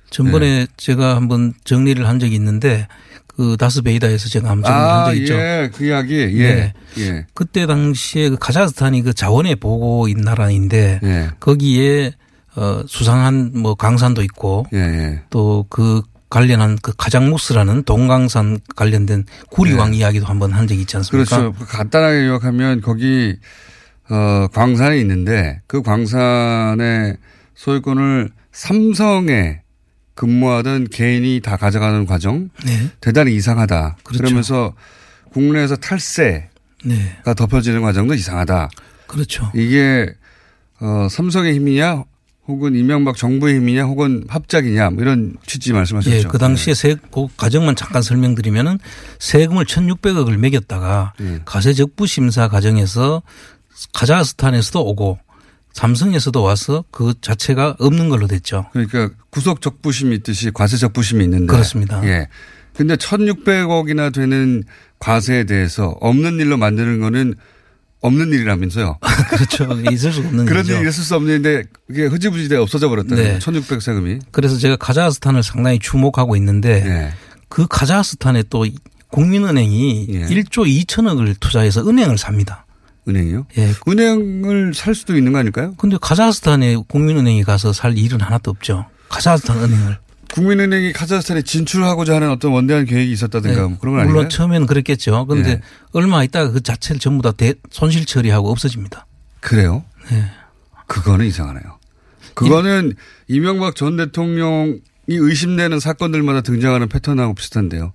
전번에 예. 제가 한번 정리를 한 적이 있는데 그 다스베이다에서 제가 한번 정리를 한 아, 적이 있죠. 예, 그 이야기. 예. 네. 예. 그때 당시에 그 카자흐스탄이 그 자원의 보고인 나라인데 예. 거기에 어 수상한 뭐 강산도 있고 예, 예. 또그 관련한 그 카장무스라는 동강산 관련된 구리왕 이야기도 한번 한 적이 있지 않습니까? 네. 그렇죠. 그 간단하게 요약하면 거기 어 광산이 있는데 그 광산의 소유권을 삼성에 근무하던 개인이 다 가져가는 과정 네. 대단히 이상하다. 그렇죠. 러면서 국내에서 탈세가 네. 덮여지는 과정도 이상하다. 그렇죠. 이게 어 삼성의 힘이냐 혹은 이명박 정부의 힘이냐 혹은 합작이냐 뭐 이런 취지 말씀하셨죠. 예, 그 당시에 세, 그 과정만 잠깐 설명드리면은 세금을 1,600억을 매겼다가 네. 가세 적부 심사 과정에서 카자흐스탄에서도 오고 삼성에서도 와서 그 자체가 없는 걸로 됐죠. 그러니까 구속 적부심이 있듯이 과세 적부심이 있는데 그렇습니다. 예. 근데 1,600억이나 되는 과세에 대해서 없는 일로 만드는 거는 없는 일이라면서요. 그렇죠. 있을 수 없는 그런 일이죠. 일이 있을 수 없는 일인데 그게 흐지부지돼 없어져 버렸다는 네. 거예요. 1,600 세금이. 그래서 제가 카자흐스탄을 상당히 주목하고 있는데 네. 그 카자흐스탄에 또 국민은행이 예. 1조 2천억을 투자해서 은행을 삽니다. 은행이요? 예. 은행을 살 수도 있는 거 아닐까요? 근데 카자흐스탄에 국민은행이 가서 살 일은 하나도 없죠. 카자흐스탄 은행을. 국민은행이 카자흐스탄에 진출하고자 하는 어떤 원대한 계획이 있었다든가 뭐 그런 건 아닌가요? 물론 처음에는 그랬겠죠. 그런데 예. 얼마 있다가 그 자체를 전부 다 대, 손실 처리하고 없어집니다. 그래요? 네. 그거는 이상하네요. 그거는 이명박 전 대통령이 의심되는 사건들마다 등장하는 패턴하고 비슷한데요.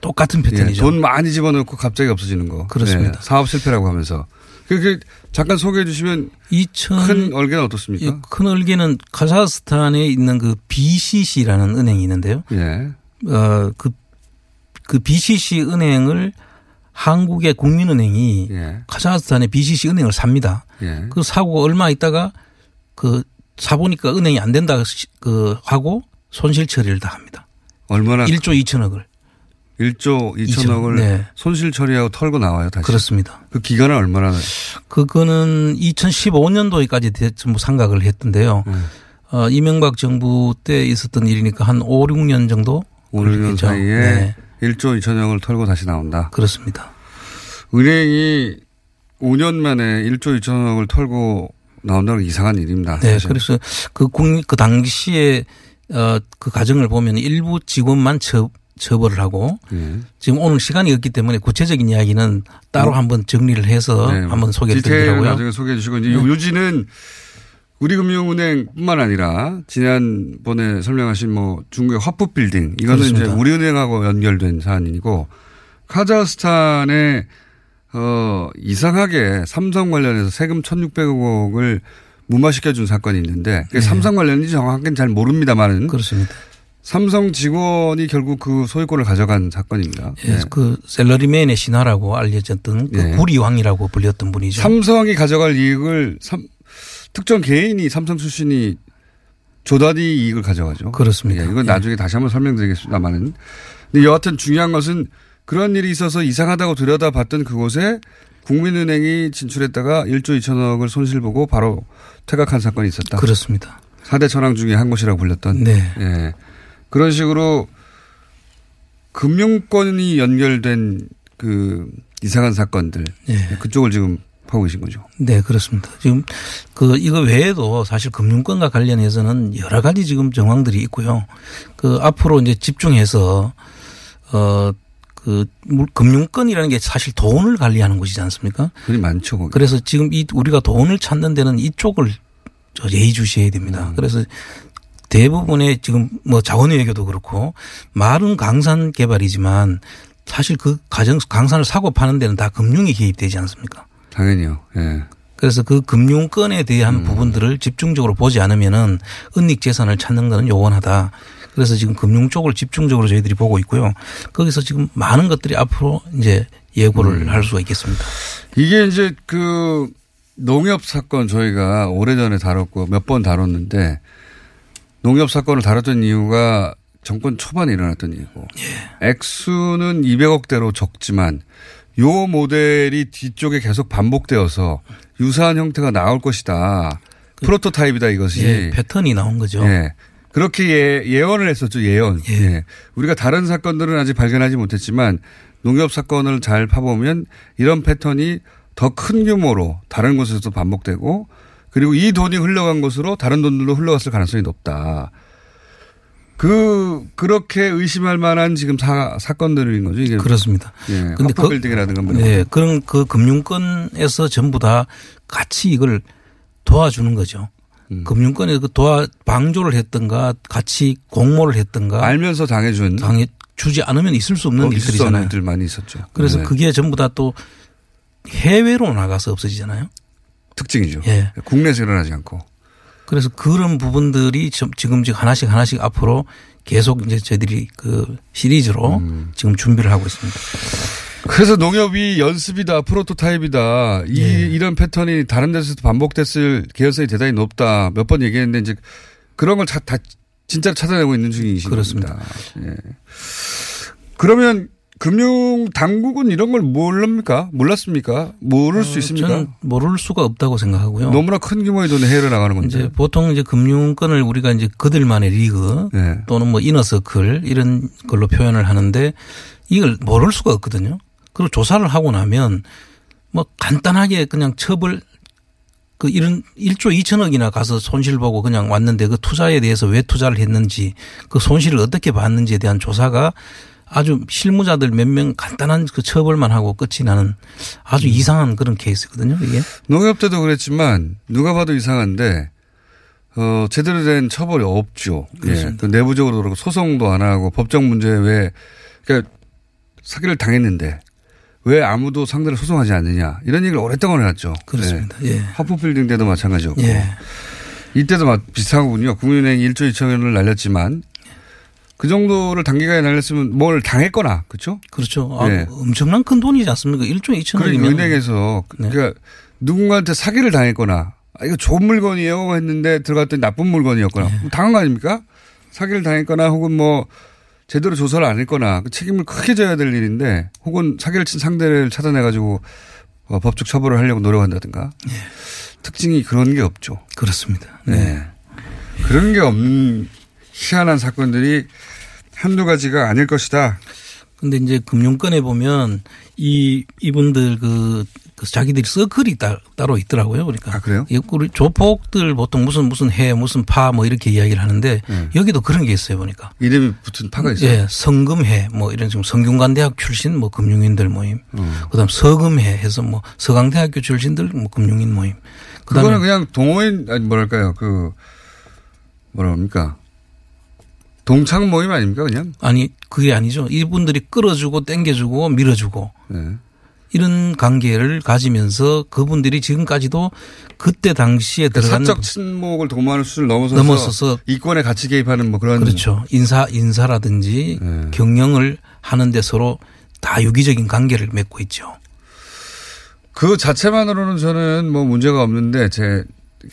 똑같은 예, 패턴이죠. 돈 많이 집어넣고 갑자기 없어지는 거. 그렇습니다. 예, 사업 실패라고 하면서. 그 잠깐 소개해 주시면 2000 큰 얼개는 어떻습니까? 예, 큰 얼개는 카자흐스탄에 있는 그 BCC라는 은행이 있는데요. 예. 어, 그, 그 BCC 은행을 한국의 국민은행이 예. 카자흐스탄의 BCC 은행을 삽니다. 예. 그 사고 얼마 있다가 그 사보니까 은행이 안 된다 시- 그 하고 손실 처리를 다 합니다. 얼마나 1조 2천억을. 1조 2천억을 네. 손실 처리하고 털고 나와요, 다시. 그렇습니다. 그 기간은 얼마나 그거는 2015년도에까지 전부 상각을 했던데요. 네. 어, 이명박 정부 때 있었던 일이니까 한 5, 6년 정도 5, 6년 그렇겠죠. 사이에 네. 1조 2천억을 털고 다시 나온다. 그렇습니다. 은행이 5년 만에 1조 2천억을 털고 나온다는 건 이상한 일입니다. 네, 사실. 그래서 그 국립 그 당시에 어, 그 과정을 보면 일부 직원만 처, 처벌을 하고 네. 지금 오늘 시간이 없기 때문에 구체적인 이야기는 따로 뭐, 한번 정리를 해서 네, 한번 소개를 드리려고요. 나중에 소개해 주시고 이제 네. 요지는 우리금융은행뿐만 아니라 지난번에 설명하신 뭐 중국의 화푸 빌딩 이거는 그렇습니다. 이제 우리은행하고 연결된 사안이고 카자흐스탄에 어 이상하게 삼성 관련해서 세금 1,600억을 무마시켜 준 사건이 있는데 그게 삼성 관련인지 정확하게는 잘 모릅니다만은 네. 그렇습니다. 삼성 직원이 결국 그 소유권을 가져간 사건입니다. 예, 네. 그 셀러리맨의 신화라고 알려졌던 그 네. 구리왕이라고 불렸던 분이죠. 삼성이 가져갈 이익을 삼, 특정 개인이 삼성 출신이 조단위 이익을 가져가죠. 그렇습니다. 예, 이건 나중에 다시 한번 설명드리겠습니다만은. 근데 여하튼 중요한 것은 그런 일이 있어서 이상하다고 들여다봤던 그곳에 국민은행이 진출했다가 1조 2천억을 손실보고 바로 퇴각한 사건이 있었다. 그렇습니다. 4대 천왕 중에 한 곳이라고 불렸던. 네. 예. 그런 식으로 금융권이 연결된 그 이상한 사건들. 예. 그쪽을 지금 하고 계신 거죠. 네, 그렇습니다. 지금 그 이거 외에도 사실 금융권과 관련해서는 여러 가지 지금 정황들이 있고요. 그 앞으로 이제 집중해서 어 그 금융권이라는 게 사실 돈을 관리하는 곳이지 않습니까? 돈이 많죠. 거기. 그래서 지금 이 우리가 돈을 찾는 데는 이쪽을 저 예의주시해야 됩니다. 음. 그래서 대부분의 지금 뭐 자원외교도 그렇고 말은 강산 개발이지만 사실 그 가정 강산을 사고 파는 데는 다 금융이 개입되지 않습니까? 당연히요. 예. 그래서 그 금융권에 대한 음. 부분들을 집중적으로 보지 않으면은 은닉 재산을 찾는 것은 요원하다. 그래서 지금 금융 쪽을 집중적으로 저희들이 보고 있고요. 거기서 지금 많은 것들이 앞으로 이제 예고를 음. 할 수가 있겠습니다. 이게 이제 그 농협 사건 저희가 오래전에 다뤘고 몇 번 다뤘는데 농협 사건을 다뤘던 이유가 정권 초반에 일어났던 일이고 예. 액수는 200억대로 적지만 요 모델이 뒤쪽에 계속 반복되어서 유사한 형태가 나올 것이다. 프로토타입이다 이것이. 그 예, 패턴이 나온 거죠. 예. 그렇게 예, 예언을 했었죠, 예언. 예. 우리가 다른 사건들은 아직 발견하지 못했지만 농협 사건을 잘 파보면 이런 패턴이 더 큰 규모로 다른 곳에서도 반복되고 그리고 이 돈이 흘러간 곳으로 다른 돈들도 흘러갔을 가능성이 높다. 그, 그렇게 의심할 만한 지금 사, 사건들인 거죠, 이게. 그렇습니다. 예. 근데 화포 빌딩이라든가 뭐. 네, 그런 그 금융권에서 전부 다 같이 이걸 도와주는 거죠. 음. 금융권에 그 도와 방조를 했던가 같이 공모를 했던가 알면서 당해준 당해 주지 않으면 있을 수 없는 일들이잖아요. 없는 일들 많이 있었죠. 그래서 네. 그게 전부 다 또 해외로 나가서 없어지잖아요. 특징이죠. 예. 국내에서 일어나지 않고. 그래서 그런 부분들이 좀 지금 지금 하나씩 하나씩 앞으로 계속 이제 저희들이 그 시리즈로 음. 지금 준비를 하고 있습니다. 그래서 농협이 연습이다, 프로토타입이다. 이, 예. 이런 패턴이 다른 데서도 반복됐을 개연성이 대단히 높다. 몇 번 얘기했는데 이제 그런 걸 다, 다 진짜로 찾아내고 있는 중이신 그렇습니다. 예. 그러면 금융 당국은 이런 걸 모릅니까? 몰랐습니까? 모를 수 있습니까? 어, 저는 모를 수가 없다고 생각하고요. 너무나 큰 규모의 돈이 해외로 나가는 건데. 이제 보통 이제 금융권을 우리가 이제 그들만의 리그 네. 또는 뭐 이너서클 이런 걸로 표현을 하는데 이걸 모를 수가 없거든요. 그리고 조사를 하고 나면 뭐 간단하게 그냥 처벌 그 이런 1조 2천억이나 가서 손실 보고 그냥 왔는데 그 투자에 대해서 왜 투자를 했는지 그 손실을 어떻게 봤는지에 대한 조사가 아주 실무자들 몇 명 간단한 그 처벌만 하고 끝이 나는 아주 이상한 그런 케이스거든요, 이게. 농협 때도 그랬지만 누가 봐도 이상한데 어 제대로 된 처벌이 없죠. 예. 그렇습니다. 또 내부적으로 그렇고 소송도 안 하고 법적 문제 왜 그러니까 사기를 당했는데 왜 아무도 상대를 소송하지 않느냐 이런 얘기를 오랫동안 해왔죠. 그렇습니다. 예. 화포 빌딩 때도 마찬가지였고 예. 이때도 마- 비슷하군요. 국민은행이 1조 2천원을 날렸지만 그 정도를 단기간에 날렸으면 뭘 당했거나 그렇죠? 그렇죠. 아, 예. 엄청난 큰 돈이지 않습니까? 1조 2천억이면. 그러니까 은행에서 네. 그러니까 누군가한테 사기를 당했거나 아, 이거 좋은 물건이에요 했는데 들어갔더니 나쁜 물건이었거나 네. 당한 거 아닙니까? 사기를 당했거나 혹은 뭐 제대로 조사를 안 했거나 그 책임을 크게 져야 될 일인데 혹은 사기를 친 상대를 찾아내 가지고 어, 법적 처벌을 하려고 노력한다든가 특징이 그런 게 없죠. 그렇습니다. 네. 그런 게 없는 희한한 사건들이 한두 가지가 아닐 것이다. 근데 이제 금융권에 보면 이 이분들 그, 그 자기들이 서클이 따, 따로 있더라고요. 그러니까. 아, 그래요? 우리 조폭들 보통 무슨 무슨 해 무슨 파 뭐 이렇게 이야기를 하는데 네. 여기도 그런 게 있어요 보니까. 이름이 붙은 파가 있어요. 예, 성금회 뭐 이런 지금 성균관대학 출신 뭐 금융인들 모임. 음. 그다음 서금회 해서 뭐 서강대학교 출신들 뭐 금융인 모임. 그다음에 그거는 그냥 동호인 아니 뭐랄까요 그 뭐라 합니까 동창 모임 아닙니까 그냥? 아니 그게 아니죠. 이분들이 끌어주고 땡겨주고 밀어주고 네. 이런 관계를 가지면서 그분들이 지금까지도 그때 당시에 들어간 사적 친목을 도모하는 수준을 넘어서서, 넘어서서 이권에 같이 개입하는 뭐 그런 그렇죠. 인사 인사라든지 네. 경영을 하는데 서로 다 유기적인 관계를 맺고 있죠. 그 자체만으로는 저는 뭐 문제가 없는데 제,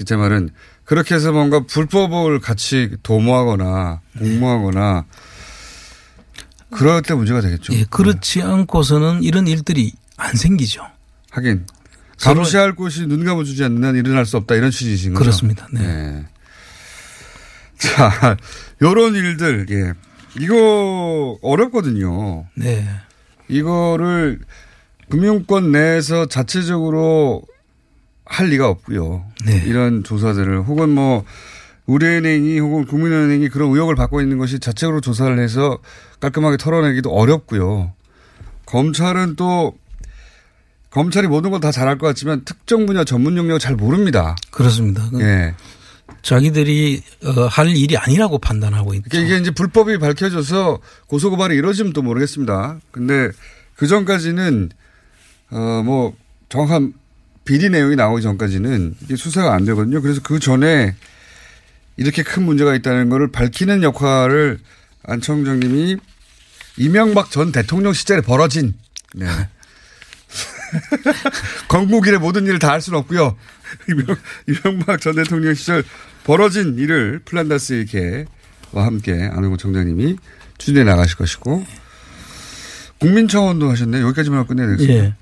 제 말은 그렇게 해서 뭔가 불법을 같이 도모하거나 공모하거나 그럴 때 문제가 되겠죠. 예, 그렇지 않고서는 이런 일들이 안 생기죠. 하긴 감시할 곳이 눈 감아주지 않는 한 일어날 수 없다 이런 취지이신 거죠. 그렇습니다. 네. 네. 자, 요런 일들, 예. 이거 어렵거든요. 네. 이거를 금융권 내에서 자체적으로 할 리가 없고요. 네. 이런 조사들을 혹은 뭐 우리은행이 혹은 국민은행이 그런 의혹을 받고 있는 것이 자체적으로 조사를 해서 깔끔하게 털어내기도 어렵고요. 검찰은 또 검찰이 모든 걸 다 잘할 것 같지만 특정 분야 전문 영역을 잘 모릅니다. 그렇습니다. 예. 자기들이 어, 할 일이 아니라고 판단하고 있죠. 그러니까 이게 이제 불법이 밝혀져서 고소고발이 이루어지면 또 모르겠습니다. 근데 그 전까지는 어뭐 정확한 비리 내용이 나오기 전까지는 이게 수사가 안 되거든요. 그래서 그 전에 이렇게 큰 문제가 있다는 것을 밝히는 역할을 안 청장님이 이명박 전 대통령 시절에 벌어진 네. 건국일의 모든 일을 다 할 수는 없고요. 이명, 이명박 전 대통령 시절 벌어진 일을 플란다스 이렇게와 함께 안홍구 청장님이 추진해 나가실 것이고 국민청원도 하셨네. 여기까지만 하고 끝내야 되겠습니다. 예.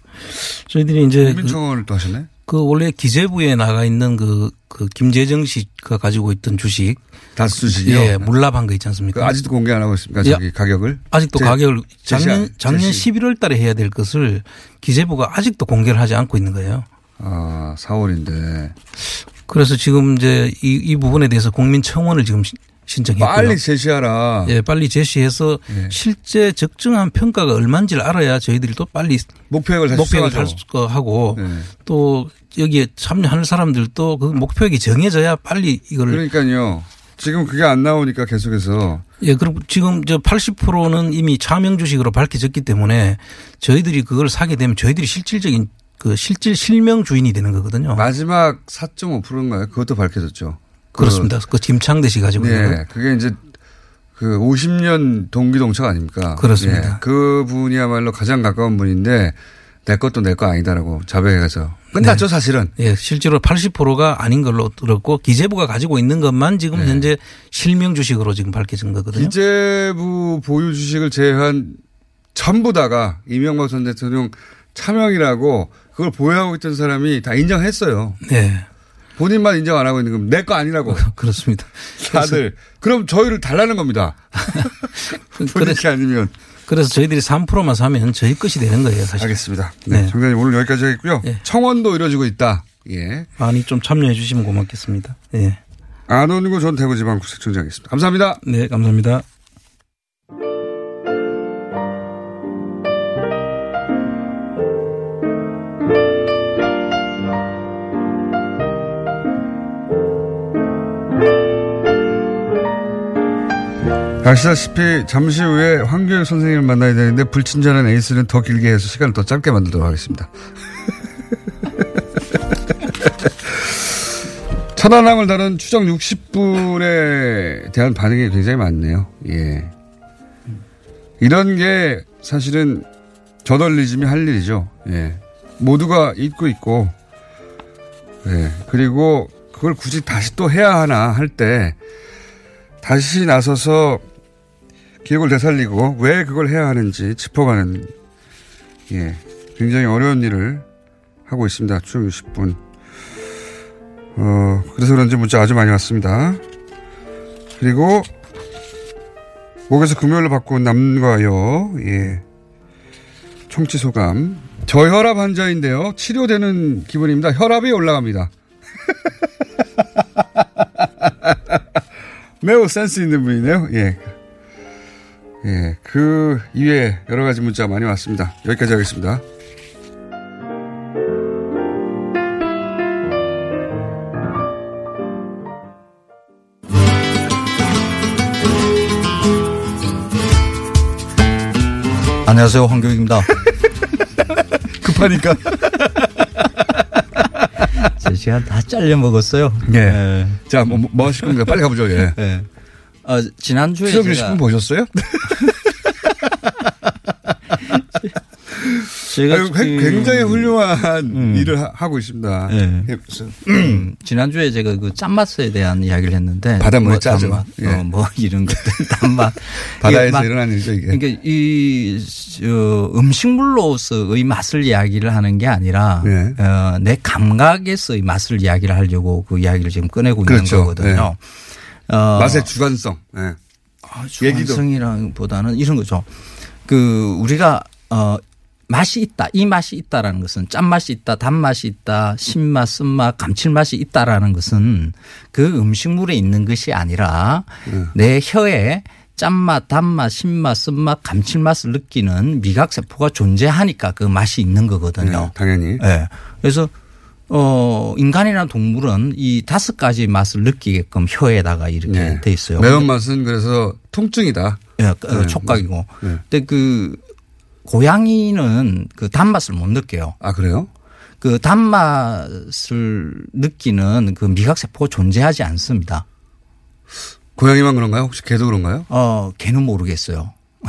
저희들이 이제 국민청원을 또 하셨네. 그 원래 기재부에 나가 있는 그, 그 김재정 씨가 가지고 있던 주식. 다스 주식이요? 예, 물납한 거 있지 않습니까? 그 아직도 공개 안 하고 있습니까? 예. 저기 가격을? 아직도 제- 가격을 작년, 안- 작년 제시. 11월 달에 해야 될 것을 기재부가 아직도 공개를 하지 않고 있는 거예요. 아, 4월인데. 그래서 지금 이제 이, 이 부분에 대해서 국민 청원을 지금 시- 신청했고요. 빨리 제시하라. 예, 빨리 제시해서 예. 실제 적정한 평가가 얼마인지를 알아야 저희들이 또 빨리 목표액을 목표액을 수정하죠. 할 수- 하고 네. 또 여기에 참여하는 사람들도 그 목표액이 정해져야 빨리 이거를 그러니까요. 지금 그게 안 나오니까 계속해서 예, 그리고 지금 저 80%는 이미 차명 주식으로 밝혀졌기 때문에 저희들이 그걸 사게 되면 저희들이 실질적인 그 실질 실명 주인이 되는 거거든요. 마지막 4.5%인가요? 그것도 밝혀졌죠. 그- 그렇습니다. 그 김창대 씨 가지고 있는 거. 네. 그게 이제 그 50년 동기동차 아닙니까? 그렇습니다. 예. 그 분이야말로 가장 가까운 분인데 내 것도 내 거 아니다라고 자백해서 끝났죠, 사실은. 예, 실제로 80%가 아닌 걸로 들었고 기재부가 가지고 있는 것만 지금 네. 현재 실명 주식으로 지금 밝혀진 거거든요. 기재부 보유 주식을 제외한 전부 다가 이명박 전 대통령 차명이라고 그걸 보유하고 있던 사람이 다 인정했어요. 네. 본인만 인정 안 하고 있는 건 내 거 아니라고. 그렇습니다. 다들. 그럼 저희를 달라는 겁니다. 본인이 아니면. 그래서 저희들이 3%만 사면 저희 것이 되는 거예요, 사실. 알겠습니다. 네. 정장님 오늘 여기까지 하겠고요. 청원도 이루어지고 있다. 예. 많이 좀 참여해 주시면 고맙겠습니다. 예. 안원구 전 대구지방구청장이었습니다. 감사합니다. 네, 감사합니다. 아시다시피 잠시 후에 황교익 선생님을 만나야 되는데 불친절한 에이스는 더 길게 해서 시간을 더 짧게 만들도록 하겠습니다. 천안함을 다룬 추정 60분에 대한 반응이 굉장히 많네요. 예. 이런 게 사실은 저널리즘이 할 일이죠. 예. 모두가 잊고 있고, 예. 그리고 그걸 굳이 다시 또 해야 하나 할 때 다시 나서서 기억을 되살리고 왜 그걸 해야 하는지 짚어가는 예 굉장히 어려운 일을 하고 있습니다. 추억 60분. 어 그래서 그런지 문자 아주 많이 왔습니다. 그리고 목에서 금요일로 바꾼 남과 여 예. 청취 소감. 저혈압 환자인데요. 치료되는 기분입니다. 혈압이 올라갑니다. 매우 센스 있는 분이네요. 예. 예. 그 이외에 여러 가지 문자 많이 왔습니다. 여기까지 하겠습니다. 안녕하세요. 황교익입니다. 급하니까. 제 시간 다 잘려 먹었어요. 예. 자, 뭐, 뭐 하실 겁니까? 빨리 가보죠. 예. 예. 어, 지난주에. 추석 제가 60분 보셨어요? 제가 아유, 그- 굉장히 훌륭한 음. 일을 하- 하고 있습니다. 예. 예. 음, 지난주에 제가 그 짠맛에 대한 이야기를 했는데. 바닷물에 뭐 짜죠. 단맛, 예. 어, 뭐 이런 것들, 단맛. 바다에서 막- 일어나는 일이죠, 이게. 그러니까 이, 저, 음식물로서의 맛을 이야기를 하는 게 아니라. 네. 어, 내 감각에서의 맛을 이야기를 하려고 그 이야기를 지금 꺼내고 그렇죠. 있는 거거든요. 어, 맛의 주관성. 예. 얘기도. 주관성이라기보다는 이런 거죠. 그 우리가 어 맛이 있다. 이 맛이 있다라는 것은 짠맛이 있다, 단맛이 있다, 신맛, 쓴맛, 감칠맛이 있다라는 것은 그 음식물에 있는 것이 아니라 네. 내 혀에 짠맛, 단맛, 신맛, 쓴맛, 감칠맛을 느끼는 미각세포가 존재하니까 그 맛이 있는 거거든요. 네, 당연히. 예. 그래서 어 인간이나 동물은 이 다섯 가지 맛을 느끼게끔 혀에다가 이렇게 네. 돼 있어요. 매운맛은 그래서 통증이다. 예, 어, 네, 촉각이고. 네. 근데 그 고양이는 그 단맛을 못 느껴요. 아, 그래요? 그 단맛을 느끼는 그 미각세포가 존재하지 않습니다. 고양이만 그런가요? 혹시 개도 그런가요? 어, 개는 모르겠어요.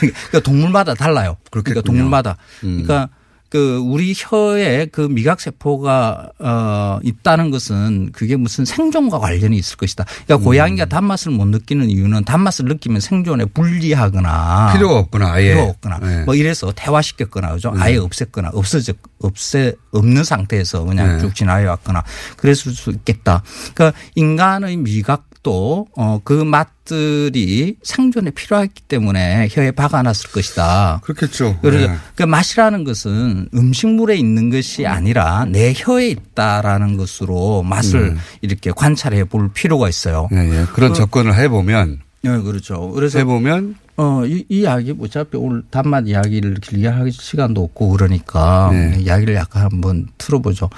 그러니까 동물마다 달라요. 그러니까 동물마다. 음. 그러니까 그 우리 혀에 그 미각 세포가 어 있다는 것은 그게 무슨 생존과 관련이 있을 것이다. 그러니까 음. 고양이가 단맛을 못 느끼는 이유는 단맛을 느끼면 생존에 불리하거나 필요가 없구나, 아예. 필요가 없거나 네. 뭐 이래서 태화시켰거나 그죠. 아예 없앴거나 없어졌 없애 없는 상태에서 그냥 네. 쭉 지나해 왔거나 그랬을 수 있겠다. 그러니까 인간의 미각도 어그 맛 들이 생존에 필요했기 때문에 혀에 박아놨을 것이다. 그렇겠죠. 그래서 네. 그 맛이라는 것은 음식물에 있는 것이 아니라 내 혀에 있다라는 것으로 맛을 음. 이렇게 관찰해 볼 필요가 있어요. 예, 예. 그런 그- 접근을 해보면. 네, 그렇죠. 그래서 해보면. 어, 이, 이 이야기 어차피 오늘 단맛 이야기를 길게 할 시간도 없고 그러니까 네. 이야기를 약간 한번 틀어보죠.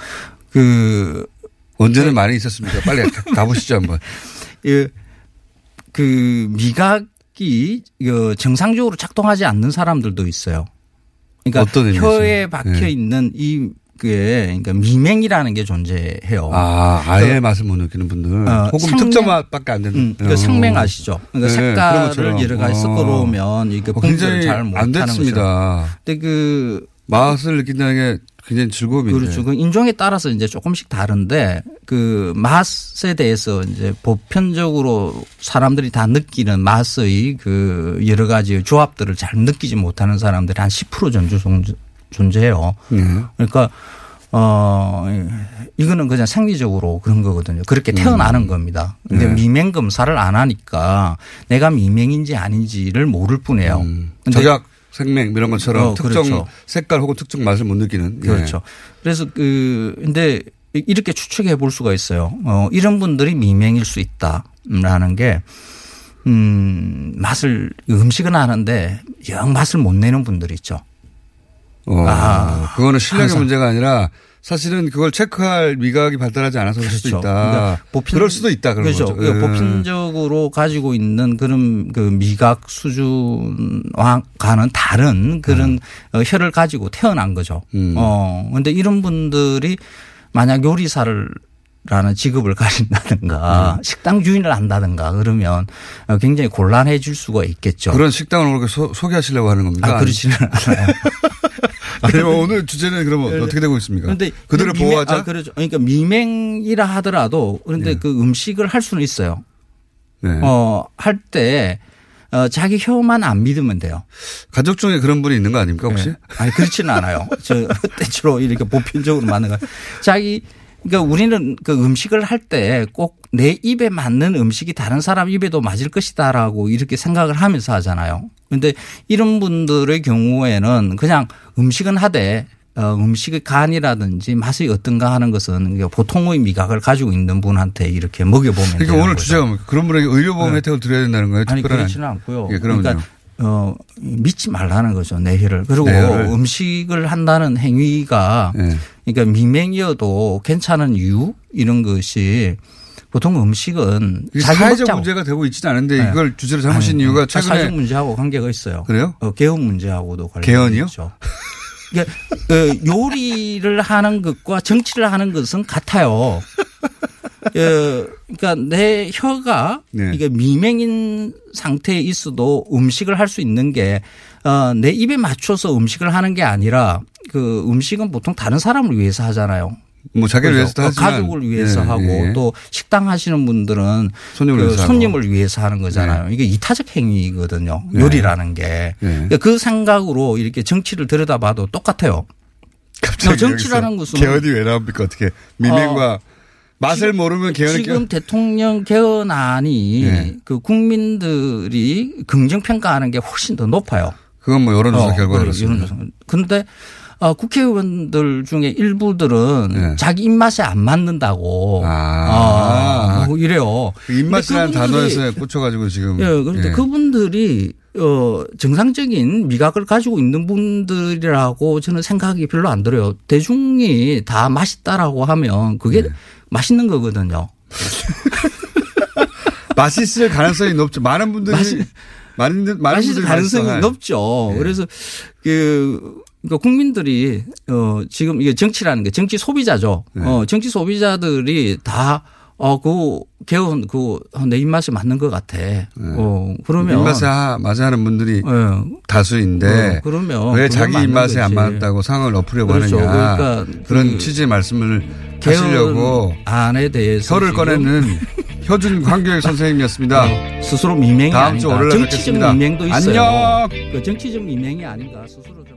그 언제는 많이 있었습니까? 빨리 가- 가보시죠, 한번. 예, 그 미각이 그 정상적으로 작동하지 않는 사람들도 있어요. 그러니까? 혀에 박혀 네. 있는 이 그게 그러니까 미맹이라는 게 존재해요. 아, 아예 그- 맛을 못 느끼는 분들. 어, 혹은 특정 맛밖에 안 되는. 음, 그 생맹 아시죠? 그러니까 네, 색깔을. 여러 가지 어. 섞어놓으면 이게 어, 분별을 굉장히 잘 안. 됐습니다. 근데 그 맛을 느낀다는 게 굉장히 즐거움인데. 그렇죠. 그 인종에 따라서 이제 조금씩 다른데 그 맛에 대해서 이제 보편적으로 사람들이 다 느끼는 맛의 그 여러 가지 조합들을 잘 느끼지 못하는 사람들이 한 10% 정도 존재- 존재해요. 네. 그러니까 어 이거는 그냥 생리적으로 그런 거거든요. 그렇게 태어나는 겁니다. 근데 네. 미맹 검사를 안 하니까 내가 미맹인지 아닌지를 모를 뿐이에요. 근데 음. 저약 생맹 이런 것처럼 어, 특정 그렇죠. 색깔 혹은 특정 맛을 못 느끼는. 예. 그렇죠. 그래서 그 근데 이렇게 추측해 볼 수가 있어요. 어 이런 분들이 미맹일 수 있다라는 게 음, 맛을 음식은 아는데 영 맛을 못 내는 분들이 있죠. 어, 아, 그거는 실력의 항상. 문제가 아니라 사실은 그걸 체크할 미각이 발달하지 않아서 그럴 수도 그렇죠. 있다. 그러니까 보편- 그럴 수도 있다. 그런 그렇죠. 거죠. 그러니까 예. 보편적으로 가지고 있는 그런 그 미각 수준과는 다른 그런 어, 혀를 가지고 태어난 거죠. 음. 어, 근데 이런 분들이 만약 요리사를 라는 직업을 가진다든가 음. 식당 주인을 한다든가 그러면 어, 굉장히 곤란해질 수가 있겠죠. 그런 식당을 오늘 소, 소개하시려고 하는 겁니까? 아, 그렇지는 않아요. 아니면 오늘 주제는 그러면 어떻게 되고 있습니까? 그런데 그들을 미맹- 보호하자. 아, 그렇죠. 그러니까 미맹이라 하더라도 그런데 예. 그 음식을 할 수는 있어요. 네. 어, 할 때, 어, 자기 혀만 안 믿으면 돼요. 가족 중에 그런 분이 있는 거 아닙니까 혹시? 네. 아니 그렇지는 않아요. 저 때처럼 이렇게 보편적으로 맞는 거. 자기 그러니까 우리는 그 음식을 할 때 꼭 내 입에 맞는 음식이 다른 사람 입에도 맞을 것이다라고 이렇게 생각을 하면서 하잖아요. 그런데 이런 분들의 경우에는 그냥 음식은 하되 어, 음식의 간이라든지 맛이 어떤가 하는 것은 보통의 미각을 가지고 있는 분한테 이렇게 먹여보면 그러니까 오늘 거죠. 주제가? 그런 분에게 의료보험 네. 혜택을 드려야 된다는 거예요? 아니 그렇지는 않고요. 예. 그러니까 어 믿지 말라는 거죠 내 혀를 그리고 네. 음식을 한다는 행위가 그러니까 미맹이어도 괜찮은 이유 이런 것이 보통 음식은 사회적. 문제가 되고 있지는 않은데 네. 이걸 주제로 삼으신 아니, 이유가 아, 최근에 사회적 문제하고 관계가 있어요. 그래요? 어, 개헌 문제하고도 개헌이요? 있죠. 그러니까 어, 요리를 하는 것과 정치를 하는 것은 같아요. 어, 그러니까 내 혀가 네. 이게 미맹인 상태에 있어도 음식을 할 수 있는 게 어, 내 입에 맞춰서 음식을 하는 게 아니라 그 음식은 보통 다른 사람을 위해서 하잖아요. 뭐 자기를 그죠? 위해서도 어, 하지만 가족을 위해서 예, 하고 예. 또 식당 하시는 분들은 손님을 그 위해서. 손님을 위해서 하는 거잖아요. 이게 이타적 행위거든요. 네. 요리라는 게. 그러니까 그 생각으로 이렇게 정치를 들여다봐도 똑같아요. 갑자기 정치라는 것은 개헌이 왜 나옵니까 어떻게 미맹과 맛을 모르면 개헌을 지금 대통령 개헌안이 네. 그 국민들이 긍정 평가하는 게 훨씬 더 높아요. 그건 뭐 여론조사 결과가 그래, 그렇습니다. 여론조사. 그런데 어, 국회의원들 중에 일부들은 네. 자기 입맛에 안 맞는다고 아. 어, 뭐 이래요. 그 입맛이라는 단어에서 꽂혀가지고 지금 예, 그런데 예. 그분들이 어 정상적인 미각을 가지고 있는 분들이라고 저는 생각이 별로 안 들어요. 대중이 다 맛있다라고 하면 그게 네. 맛있는 거거든요. 맛있을 가능성이 높죠. 많은 분들이 많은 많은 분들이 가능성이 맛있어. 높죠. 예. 그래서 그 그러니까 국민들이 어 지금 이게 정치라는 게 정치 소비자죠. 네. 어 정치 소비자들이 다 어, 그, 개헌, 그, 내 입맛에 맞는 것 같아. 어, 그러면. 네. 입맛에 하- 맞아 하는 분들이 다수인데 어, 그러면 왜 자기 입맛에 안 거지. 맞다고 상을 엎으려고 그렇죠. 하느냐 그러니까 그런 그 취지의 말씀을 하시려고 안에 대해서 혀를 꺼내는 효준 관교육 선생님이었습니다. 스스로 미맹이 다음 주 아닌가. 월요일에 정치적 뵙겠습니다. 미맹도 있어요. 안녕. 그 정치적 미맹이 아닌가 스스로 좀